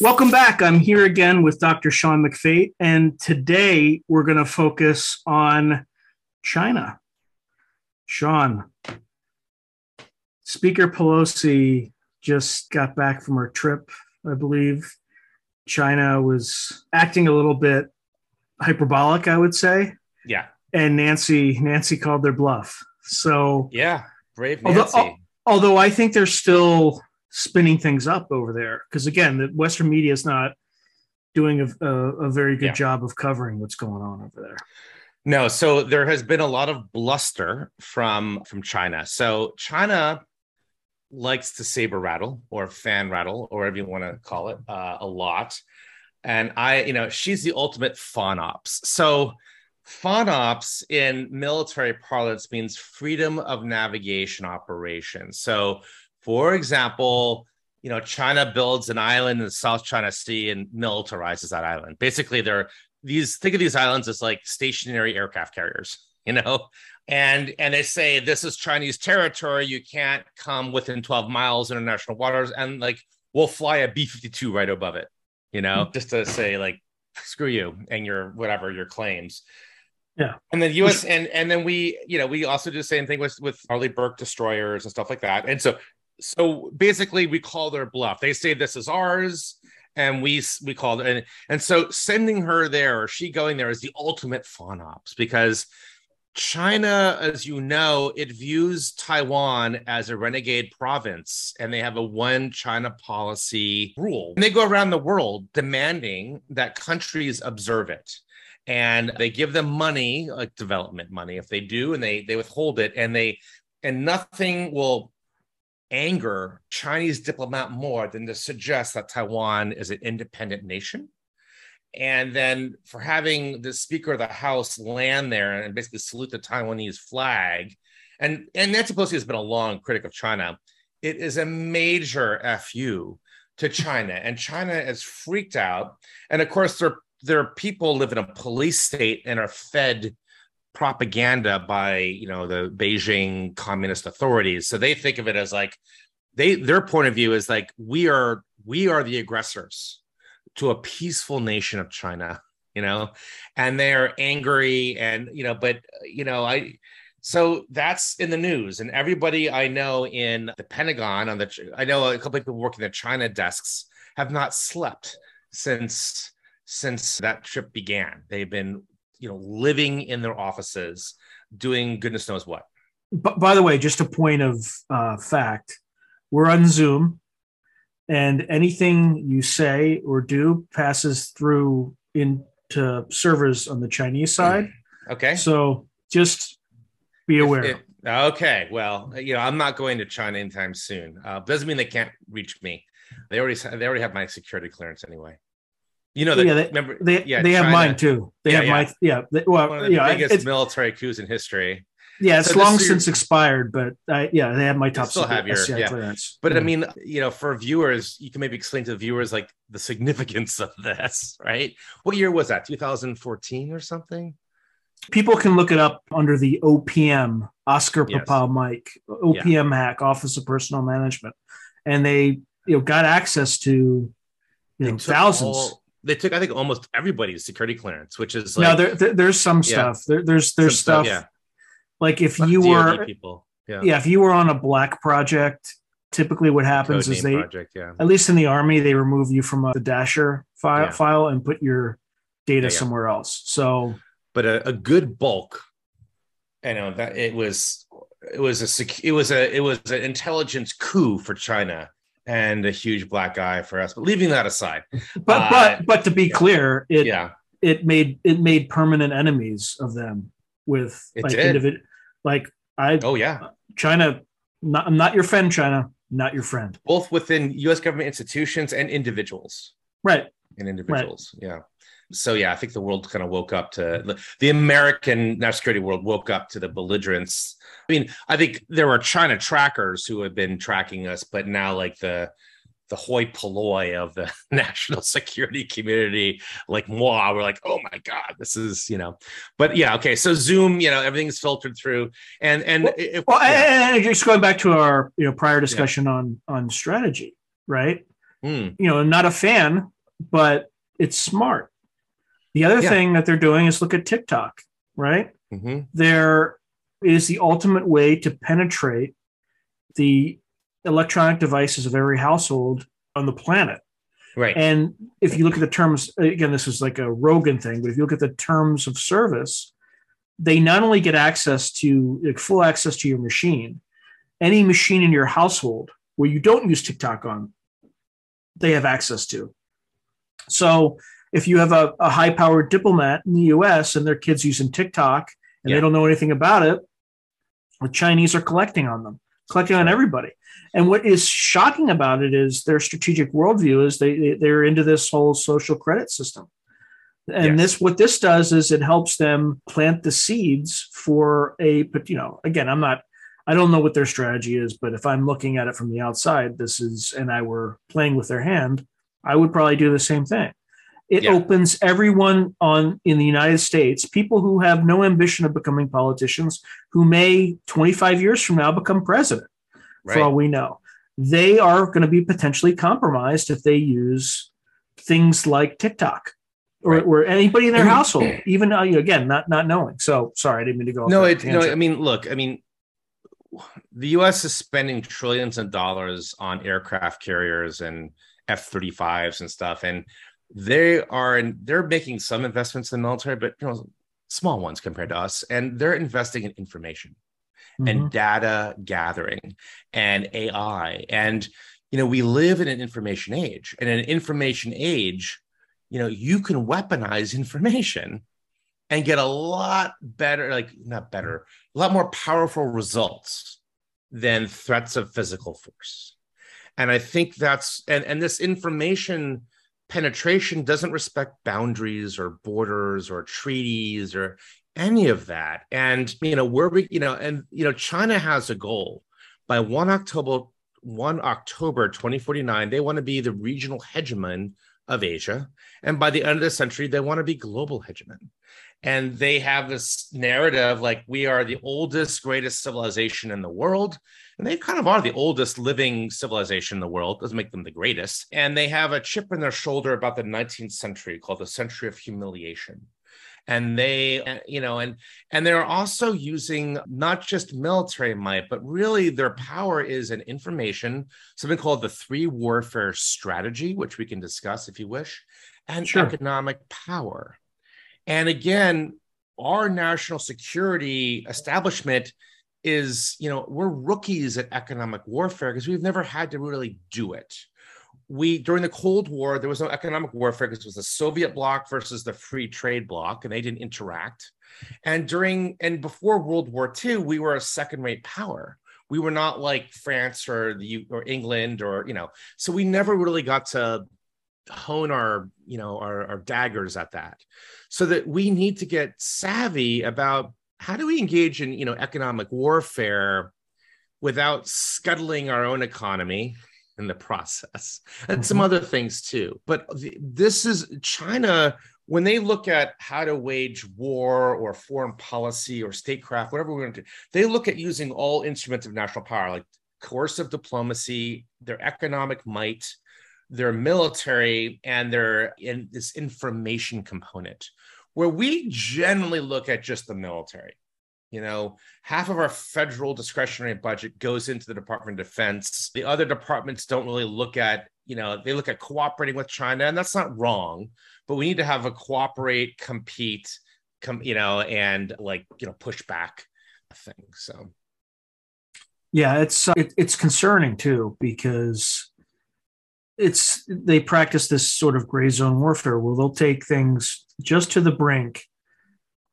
Welcome back. I'm here again with Dr. Sean McFate, and today we're going to focus on China. Sean, Speaker Pelosi just got back from her trip, I believe. China was acting a little bit hyperbolic, I would say. Yeah. And Nancy Nancy called their bluff. So yeah, brave Nancy. Although, although I think they're still spinning things up over there. Because again the western media is not doing a, a, a very good yeah. job of covering what's going on over there. No so there has been a lot of bluster from from china. So china likes to saber rattle or fan rattle or whatever you want to call it uh, a lot. And i you know she's the ultimate FONOPS so FONOPS in military parlance means freedom of navigation operations. So for example, you know, China builds an island in the South China Sea and militarizes that island. Basically, they're these think of these islands as like stationary aircraft carriers, you know, and and they say this is Chinese territory. You can't come within 12 miles in international waters, and like we'll fly a B-52 right above it, you know, hmm. just to say like screw you and your whatever your claims. Yeah. And then US and and then we, you know, we also do the same thing with with Arleigh Burke destroyers and stuff like that. And so so basically we call their bluff. They say this is ours and we we called and, and so sending her there or she going there is the ultimate FONOPS because China, as you know, it views Taiwan as a renegade province and they have a one China policy rule. And they go around the world demanding that countries observe it. And they give them money, like development money, if they do, and they they withhold it, and they and nothing will anger Chinese diplomat more than to suggest that Taiwan is an independent nation. And then for having the Speaker of the House land there and basically salute the Taiwanese flag, and, and Nancy Pelosi has been a long critic of China, it is a major FU to China. And China is freaked out. And of course, their, their people live in a police state and are fed propaganda by you know the Beijing communist authorities. So they think of it as like they their point of view is like we are we are the aggressors to a peaceful nation of China, you know, and they're angry and you know, but you know, I so that's in the news and everybody I know in the Pentagon on the I know a couple of people working the China desks have not slept since since that trip began. They've been you know living in their offices doing goodness knows what. But by the way just a point of uh, fact we're on zoom and anything you say or do passes through into servers on the chinese side. Okay. So just be aware. it, okay well you know i'm not going to china anytime soon. Uh, doesn't mean they can't reach me. They already they already have my security clearance anyway you know, the, yeah, they, remember, they, yeah, they China, have mine too. They yeah, have yeah. my, yeah. They, well, One of the yeah, biggest military coups in history. Yeah, it's so long since your, expired, but I, yeah, they have my top still have your, yeah. clearance. But I mean, you know, for viewers, you can maybe explain to the viewers like the significance of this, right? What year was that? 2014 or something? People can look it up under the OPM, Oscar yes. Papa Mike, OPM hack, Office of Personnel Management, and they you know got access to you know thousands. All, they took I think almost everybody's security clearance, which is like, no, there, there, there's some stuff. There, there's there's some stuff, yeah. Like if you were people, yeah. yeah, if you were on a black project, typically what happens is they, project, yeah. at least in the army, they remove you from a, the dasher file yeah. file and put your data somewhere else. So, but a, a good bulk, I know that it was it was a sec- it was a it was an intelligence coup for China and a huge black eye for us. But leaving that aside, but uh, but but to be yeah. clear, it yeah. it made it made permanent enemies of them with it like individual like I oh yeah China. Not, I'm not your friend, China. Not your friend. Both within U.S. government institutions and individuals. Right. And individuals. Right. Yeah so yeah, I think the world kind of woke up to the American national security world woke up to the belligerence. I mean, I think there were China trackers who had been tracking us, but now like the the hoi polloi of the national security community, like moi, we're like, oh my god, this is you know. But yeah, okay. So Zoom, you know, everything's filtered through, and and well, well yeah. and just going back to our you know prior discussion yeah. on on strategy, right? mm. you know, not a fan, but it's smart. The other yeah. thing that they're doing is look at TikTok, right? Mm-hmm. There is the ultimate way to penetrate the electronic devices of every household on the planet. Right. And if you look at the terms, again, this is like a Rogan thing, but if you look at the terms of service, they not only get access to like full access to your machine, any machine in your household where you don't use TikTok on, they have access to. So if you have a, a high powered diplomat in the US and their kids using TikTok and yeah. they don't know anything about it, the Chinese are collecting on them, collecting on everybody. And what is shocking about it is their strategic worldview is they they're into this whole social credit system. And yes. this what this does is it helps them plant the seeds for a but you know again I'm not I don't know what their strategy is but if I'm looking at it from the outside this is and I were playing with their hand I would probably do the same thing. It yeah. opens everyone on in the United States, people who have no ambition of becoming politicians, who may 25 years from now become president right. for all we know. They are going to be potentially compromised if they use things like TikTok or, right. or anybody in their household, even uh, again, not not knowing. So sorry, I didn't mean to go. No, it, no. I mean, look, I mean, the U.S. is spending trillions of dollars on aircraft carriers and F-35s and stuff, and they are and they're making some investments in the military, but you know, small ones compared to us, and they're investing in information mm-hmm. and data gathering and AI. And, you know, we live in an information age. And in an information age, you know, you can weaponize information and get a lot better, like not better, a lot more powerful results than threats of physical force. And I think that's and and this information penetration doesn't respect boundaries or borders or treaties or any of that. And you know, where we, you know, and you know, China has a goal by one October, one October 2049, they want to be the regional hegemon of Asia. And by the end of the century, they want to be global hegemon. And they have this narrative like we are the oldest, greatest civilization in the world. And they kind of are the oldest living civilization in the world, doesn't make them the greatest. And they have a chip in their shoulder about the 19th century called the century of humiliation and they you know and and they're also using not just military might but really their power is an information something called the three warfare strategy which we can discuss if you wish and sure. economic power and again our national security establishment is you know we're rookies at economic warfare because we've never had to really do it we during the Cold War, there was no economic warfare because it was the Soviet bloc versus the free trade bloc, and they didn't interact. And during and before World War II, we were a second-rate power. We were not like France or the or England or you know, so we never really got to hone our you know our, our daggers at that. So that we need to get savvy about how do we engage in you know economic warfare without scuttling our own economy in the process? And mm-hmm. some other things too. But this is china when they look at how to wage war or foreign policy or statecraft whatever we're going to do they look at using all instruments of national power like coercive diplomacy their economic might their military and their in this information component where we generally look at just the military you know, half of our federal discretionary budget goes into the Department of Defense. The other departments don't really look at, you know, they look at cooperating with China, and that's not wrong, but we need to have a cooperate, compete, come, you know, and like, you know, push back thing. So, yeah, it's uh, it, it's concerning too because it's they practice this sort of gray zone warfare where they'll take things just to the brink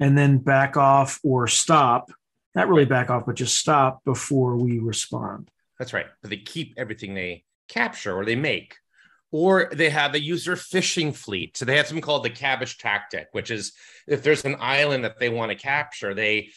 and then back off or stop. Not really back off, but just stop before we respond. That's right. But they keep everything they capture or they make. Or they have a user fishing fleet. So they have something called the cabbage tactic, which is if there's an island that they want to capture, they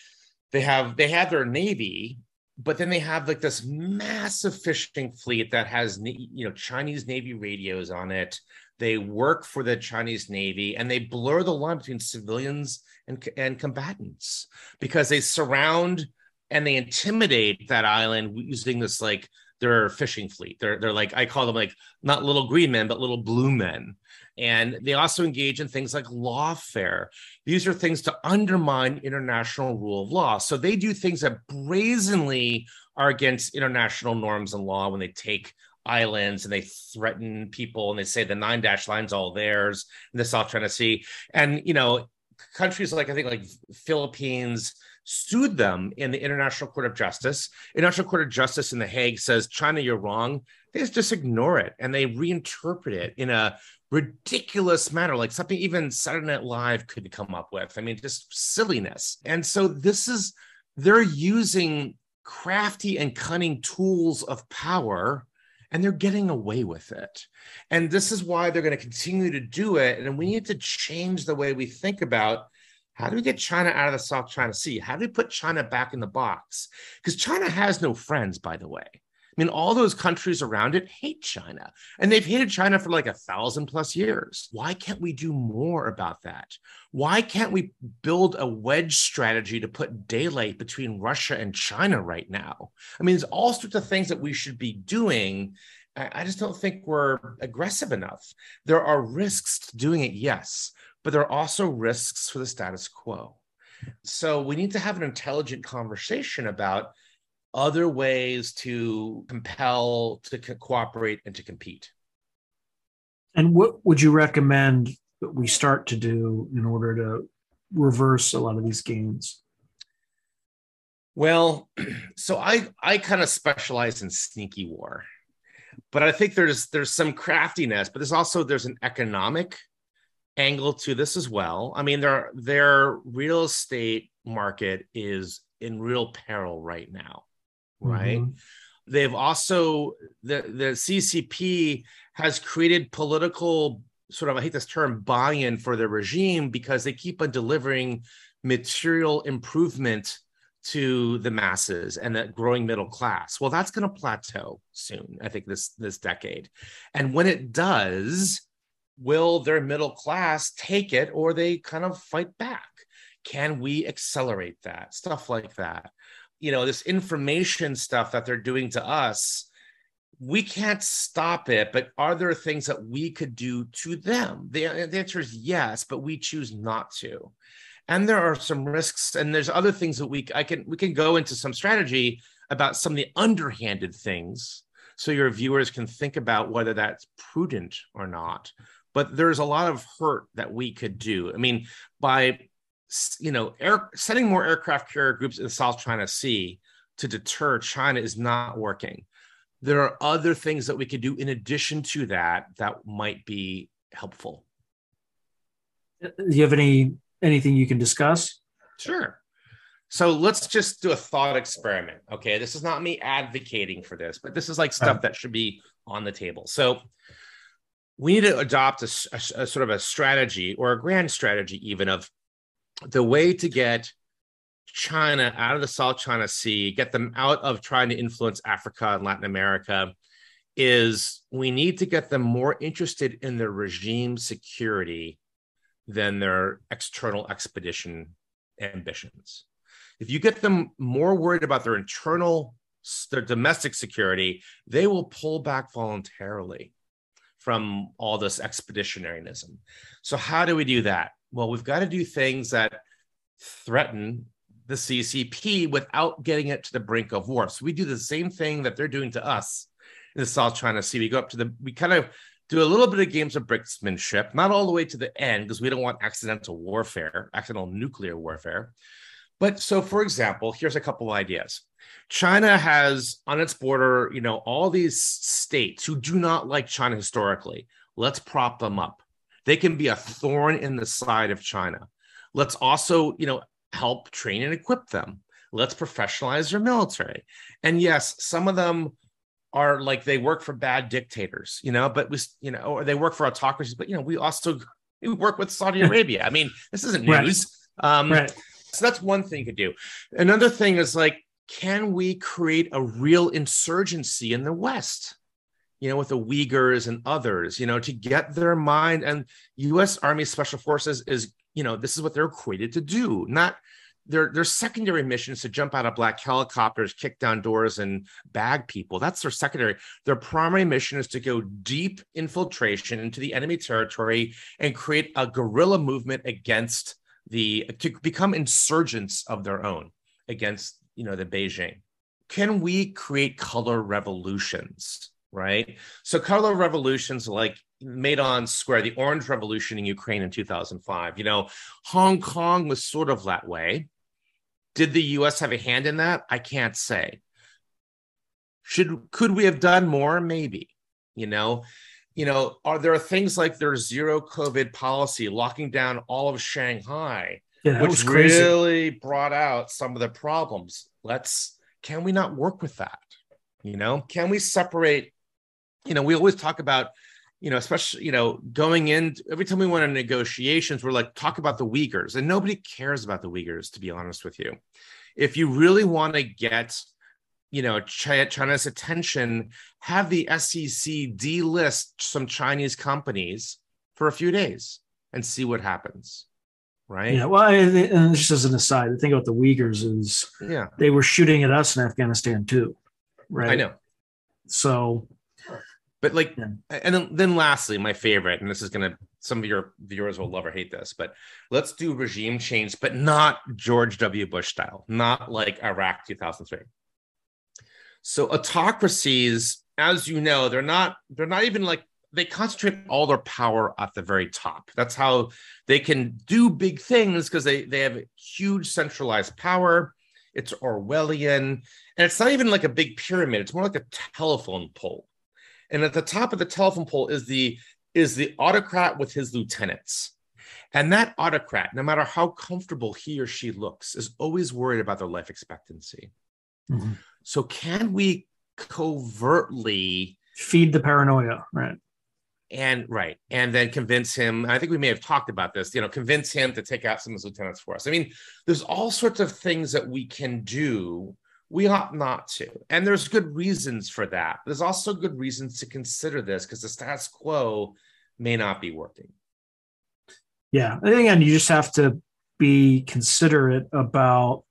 they have they have their navy, but then they have like this massive fishing fleet that has you know Chinese navy radios on it. They work for the Chinese navy and they blur the line between civilians and, and combatants because they surround and they intimidate that island using this like their fishing fleet. They're they're like I call them like not little green men, but little blue men. And they also engage in things like lawfare. These are things to undermine international rule of law. So they do things that brazenly are against international norms and law when they take islands and they threaten people and they say the nine dash line's all theirs in the South China Sea. And, you know, countries like I think like Philippines sued them in the International Court of Justice. International Court of Justice in The Hague says, China, you're wrong. They just ignore it and they reinterpret it in a ridiculous manner, like something even Saturday Night Live could come up with. I mean, just silliness. And so this is, they're using crafty and cunning tools of power and they're getting away with it. And this is why they're going to continue to do it. And we need to change the way we think about how do we get China out of the South China Sea? How do we put China back in the box? Because China has no friends, by the way. I mean, all those countries around it hate China, and they've hated China for like a thousand plus years. Why can't we do more about that? Why can't we build a wedge strategy to put daylight between Russia and China right now? I mean, there's all sorts of things that we should be doing. I just don't think we're aggressive enough. There are risks to doing it, yes, but there are also risks for the status quo. So we need to have an intelligent conversation about other ways to compel, to co- cooperate, and to compete. And what would you recommend that we start to do in order to reverse a lot of these gains? Well, so I I kind of specialize in sneaky war, but I think there's there's some craftiness, but there's also there's an economic angle to this as well. I mean, their their real estate market is in real peril right now right? Mm-hmm. They've also the the CCP has created political sort of I hate this term buy-in for the regime because they keep on delivering material improvement to the masses and the growing middle class. Well, that's going to plateau soon, I think this this decade. And when it does, will their middle class take it or they kind of fight back? Can we accelerate that? Stuff like that you know this information stuff that they're doing to us we can't stop it but are there things that we could do to them? The, uh, the answer is yes but we choose not to. And there are some risks and there's other things that we i can we can go into some strategy about some of the underhanded things so your viewers can think about whether that's prudent or not. But there's a lot of hurt that we could do. I mean by you know, air, sending more aircraft carrier groups in the South China Sea to deter China is not working. There are other things that we could do in addition to that that might be helpful. Do you have any anything you can discuss? Sure. So let's just do a thought experiment. Okay, this is not me advocating for this, but this is like stuff that should be on the table. So we need to adopt a, a, a, sort of a strategy or a grand strategy, even of the way to get China out of the South China Sea, get them out of trying to influence Africa and Latin America, is we need to get them more interested in their regime security than their external expedition ambitions. If you get them more worried about their internal, their domestic security, they will pull back voluntarily from all this expeditionaryism. So, how do we do that? Well, we've got to do things that threaten the CCP without getting it to the brink of war. So we do the same thing that they're doing to us in the South China Sea. We go up to the, we kind of do a little bit of games of brinksmanship, not all the way to the end because we don't want accidental warfare, accidental nuclear warfare. But so, for example, here's a couple ideas. China has on its border, you know, all these states who do not like China historically. Let's prop them up. They can be a thorn in the side of China. Let's also, you know, help train and equip them. Let's professionalize their military. And yes, some of them are like they work for bad dictators, you know, but we, you know, or they work for autocracies, but you know, we also we work with Saudi Arabia. I mean, this isn't news. Right. Um, right. So that's one thing you could do. Another thing is like, can we create a real insurgency in the West? You know, with the Uyghurs and others, you know, to get their mind. And U.S. Army Special Forces is, you know, this is what they're created to do, not their their secondary mission is to jump out of black helicopters, kick down doors, and bag people. That's their secondary. Their primary mission is to go deep infiltration into the enemy territory and create a guerrilla movement against the to become insurgents of their own against you know the Beijing. Can we create color revolutions? Right. So color revolutions like Maidan Square, the Orange Revolution in Ukraine in 2005. You know, Hong Kong was sort of that way. Did the US have a hand in that? I can't say. Should could we have done more? Maybe. You know, you know, are there things like their zero COVID policy, locking down all of Shanghai, yeah, which really brought out some of the problems? Let's can we not work with that? You know, can we separate? You know, we always talk about you know, especially, you know, going in every time we went on negotiations, we're like, talk about the Uyghurs. And nobody cares about the Uyghurs, to be honest with you. If you really want to get, you know, China's attention, have the SEC delist some Chinese companies for a few days and see what happens. Right. Yeah. Well, and just as an aside, the thing about the Uyghurs is, yeah, they were shooting at us in Afghanistan too. Right. I know. So but like, yeah. and then, then lastly, my favorite, and this is gonna some of your viewers will love or hate this, but let's do regime change, but not George W. Bush style, not like Iraq 2003. So autocracies, as you know, they're not they're not even like they concentrate all their power at the very top. That's how they can do big things because they they have huge centralized power. It's Orwellian, and it's not even like a big pyramid. It's more like a telephone pole and at the top of the telephone pole is the is the autocrat with his lieutenants. And that autocrat, no matter how comfortable he or she looks, is always worried about their life expectancy. Mm-hmm. So, can we covertly feed the paranoia, right? And right, and then convince him. I think we may have talked about this. You know, convince him to take out some of his lieutenants for us. I mean, there's all sorts of things that we can do we ought not to. And there's good reasons for that. There's also good reasons to consider this because the status quo may not be working. Yeah. And again, you just have to be considerate about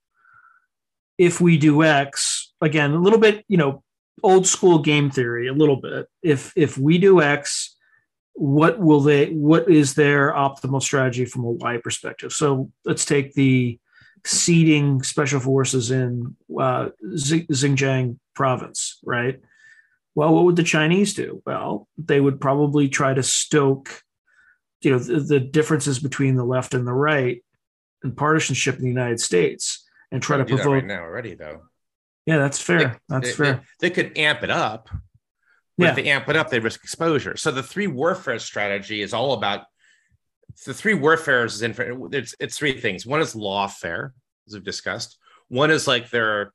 if we do X, again, a little bit, you know, old school game theory, a little bit. If if we do X, what will they what is their optimal strategy from a Y perspective? So let's take the seeding special forces in uh, Xinjiang province, right? Well, what would the Chinese do? Well, they would probably try to stoke, you know, the, the differences between the left and the right and partisanship in the United States, and try to provoke. right now already, though. Yeah, that's fair. They, that's they, fair. They, they, could amp it up. But yeah. if they amp it up, they risk exposure. So the three warfare strategy is all about the three warfares is in it's it's three things. One is lawfare, as we've discussed. One is like their,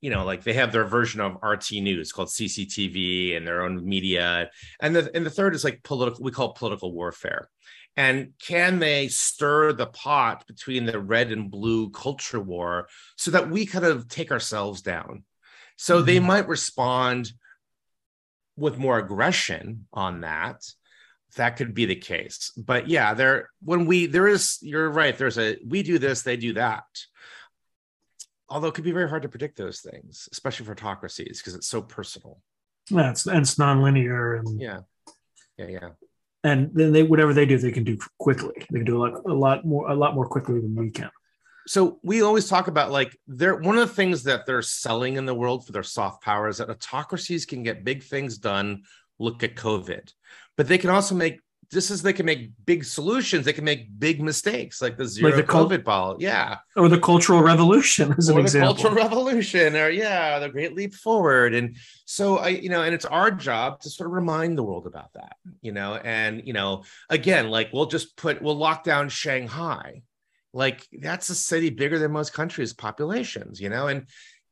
you know, like they have their version of RT News called CCTV and their own media, and the and the third is like political. We call political warfare. And can they stir the pot between the red and blue culture war so that we kind of take ourselves down? So mm-hmm. they might respond with more aggression on that that could be the case. But yeah there when we there is you're right there's a we do this they do that. Although it could be very hard to predict those things especially for autocracies because it's so personal. Yeah it's, and it's nonlinear and yeah. Yeah yeah. And then they whatever they do they can do quickly. They can do a lot, a lot more a lot more quickly than we can. So we always talk about like they're one of the things that they're selling in the world for their soft power is that autocracies can get big things done look at covid but they can also make just as they can make big solutions, they can make big mistakes, like the zero like the COVID cult- ball. Yeah. Or the Cultural Revolution as or an example. Cultural Revolution, or yeah, the Great Leap Forward. And so I, you know, and it's our job to sort of remind the world about that, you know, and you know, again, like we'll just put we'll lock down Shanghai. Like that's a city bigger than most countries' populations, you know, and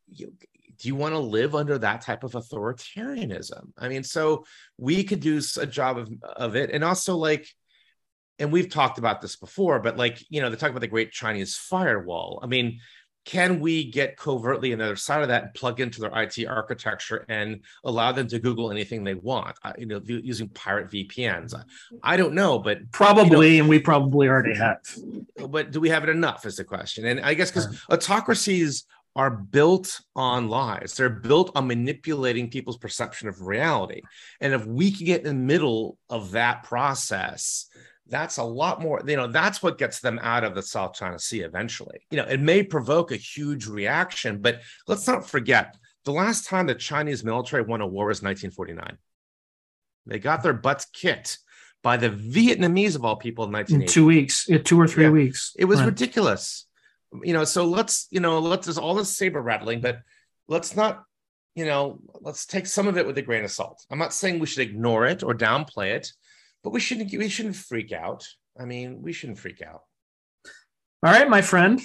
you, do you want to live under that type of authoritarianism? I mean, so we could do a job of, of it. And also, like, and we've talked about this before, but like, you know, they talk about the great Chinese firewall. I mean, can we get covertly on the other side of that and plug into their IT architecture and allow them to Google anything they want? Uh, you know, using pirate VPNs. I don't know, but probably, you know, and we probably already have. But do we have it enough? Is the question. And I guess because autocracies are built on lies. They're built on manipulating people's perception of reality. And if we can get in the middle of that process, that's a lot more, you know, that's what gets them out of the South China Sea eventually. You know, it may provoke a huge reaction, but let's not forget the last time the Chinese military won a war was 1949. They got their butts kicked by the Vietnamese of all people in 1980. In two weeks, in two or three yeah. weeks. It was right. ridiculous. You know, so let's, you know, let's, there's all this saber rattling, but let's not, you know, let's take some of it with a grain of salt. I'm not saying we should ignore it or downplay it but we shouldn't we shouldn't freak out. I mean, we shouldn't freak out. All right, my friend.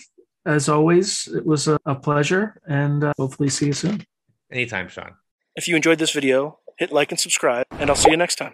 As always, it was a, a pleasure, and uh, hopefully see you soon. Anytime, Sean. If you enjoyed this video, hit like and subscribe, and I'll see you next time.